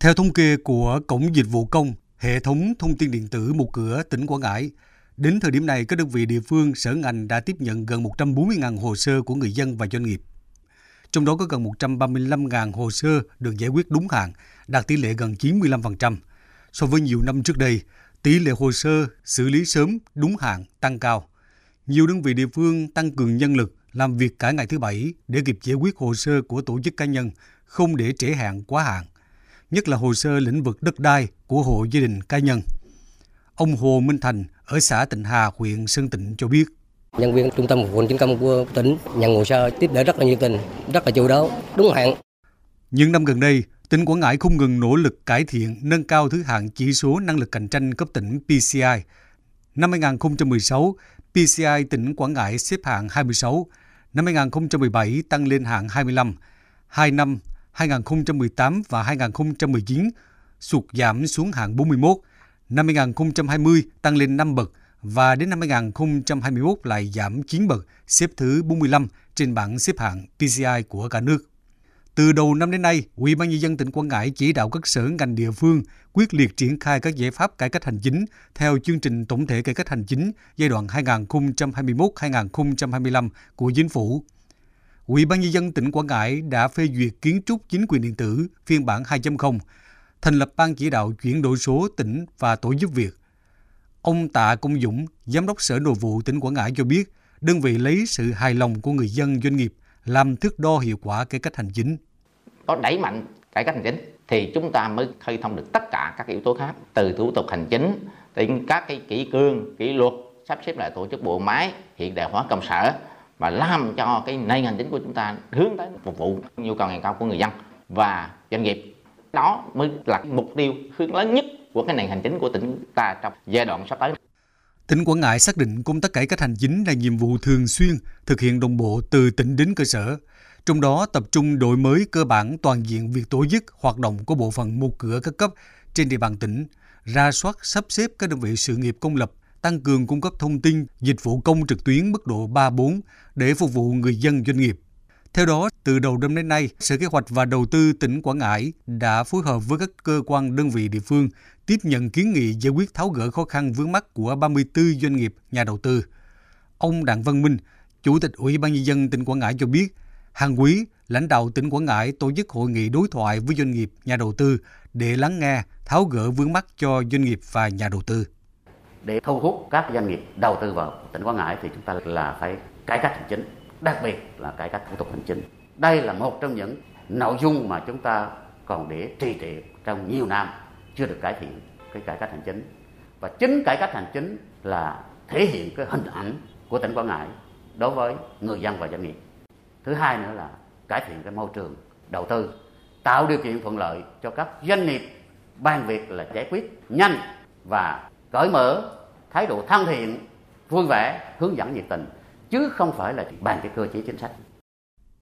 Theo thống kê của Cổng Dịch vụ Công, hệ thống thông tin điện tử một cửa tỉnh Quảng Ngãi, đến thời điểm này các đơn vị địa phương sở ngành đã tiếp nhận gần 140.000 hồ sơ của người dân và doanh nghiệp. Trong đó có gần 135.000 hồ sơ được giải quyết đúng hạn, đạt tỷ lệ gần 95%. So với nhiều năm trước đây, tỷ lệ hồ sơ xử lý sớm đúng hạn tăng cao. Nhiều đơn vị địa phương tăng cường nhân lực làm việc cả ngày thứ Bảy để kịp giải quyết hồ sơ của tổ chức cá nhân, không để trễ hạn quá hạn, nhất là hồ sơ lĩnh vực đất đai của hộ gia đình cá nhân. Ông Hồ Minh Thành ở xã Tịnh Hà, huyện Sơn Tịnh cho biết. Nhân viên trung tâm phục vụ chính công của tỉnh nhận hồ sơ tiếp đỡ rất là nhiệt tình, rất là chu đáo, đúng hạn. Những năm gần đây, tỉnh Quảng Ngãi không ngừng nỗ lực cải thiện, nâng cao thứ hạng chỉ số năng lực cạnh tranh cấp tỉnh PCI. Năm 2016, PCI tỉnh Quảng Ngãi xếp hạng 26, năm 2017 tăng lên hạng 25. Hai năm 2018 và 2019 sụt giảm xuống hạng 41. Năm 2020 tăng lên 5 bậc và đến năm 2021 lại giảm 9 bậc, xếp thứ 45 trên bảng xếp hạng PCI của cả nước. Từ đầu năm đến nay, Ủy ban nhân dân tỉnh Quảng Ngãi chỉ đạo các sở ngành địa phương quyết liệt triển khai các giải pháp cải cách hành chính theo chương trình tổng thể cải cách hành chính giai đoạn 2021-2025 của chính phủ. Ủy ban nhân dân tỉnh Quảng Ngãi đã phê duyệt kiến trúc chính quyền điện tử phiên bản 2.0, thành lập ban chỉ đạo chuyển đổi số tỉnh và tổ giúp việc. Ông Tạ Công Dũng, Giám đốc Sở Nội vụ tỉnh Quảng Ngãi cho biết, đơn vị lấy sự hài lòng của người dân doanh nghiệp làm thước đo hiệu quả cải cách hành chính. Có đẩy mạnh cải cách hành chính thì chúng ta mới khơi thông được tất cả các yếu tố khác từ thủ tục hành chính đến các cái kỷ cương kỷ luật sắp xếp lại tổ chức bộ máy hiện đại hóa công sở và làm cho cái nền hành chính của chúng ta hướng tới phục vụ nhu cầu ngày cao của người dân và doanh nghiệp đó mới là mục tiêu hướng lớn nhất của cái nền hành chính của tỉnh ta trong giai đoạn sắp tới. Tỉnh Quảng Ngãi xác định công tác cải cách hành chính là nhiệm vụ thường xuyên, thực hiện đồng bộ từ tỉnh đến cơ sở. Trong đó tập trung đổi mới cơ bản toàn diện việc tổ chức hoạt động của bộ phận một cửa các cấp trên địa bàn tỉnh, ra soát sắp xếp các đơn vị sự nghiệp công lập, tăng cường cung cấp thông tin, dịch vụ công trực tuyến mức độ 3-4 để phục vụ người dân doanh nghiệp. Theo đó, từ đầu năm đến nay, Sở Kế hoạch và Đầu tư tỉnh Quảng Ngãi đã phối hợp với các cơ quan đơn vị địa phương tiếp nhận kiến nghị giải quyết tháo gỡ khó khăn vướng mắt của 34 doanh nghiệp nhà đầu tư. Ông Đặng Văn Minh, Chủ tịch Ủy ban nhân dân tỉnh Quảng Ngãi cho biết, hàng quý, lãnh đạo tỉnh Quảng Ngãi tổ chức hội nghị đối thoại với doanh nghiệp, nhà đầu tư để lắng nghe, tháo gỡ vướng mắt cho doanh nghiệp và nhà đầu tư. Để thu hút các doanh nghiệp đầu tư vào tỉnh Quảng Ngãi thì chúng ta là phải cải cách hành chính đặc biệt là cải cách thủ tục hành chính. Đây là một trong những nội dung mà chúng ta còn để trì trệ trong nhiều năm chưa được cải thiện cái cải cách hành chính. Và chính cải cách hành chính là thể hiện cái hình ảnh của tỉnh Quảng Ngãi đối với người dân và doanh nghiệp. Thứ hai nữa là cải thiện cái môi trường đầu tư, tạo điều kiện thuận lợi cho các doanh nghiệp ban việc là giải quyết nhanh và cởi mở, thái độ thân thiện, vui vẻ, hướng dẫn nhiệt tình chứ không phải là bàn cái cơ chế chính sách.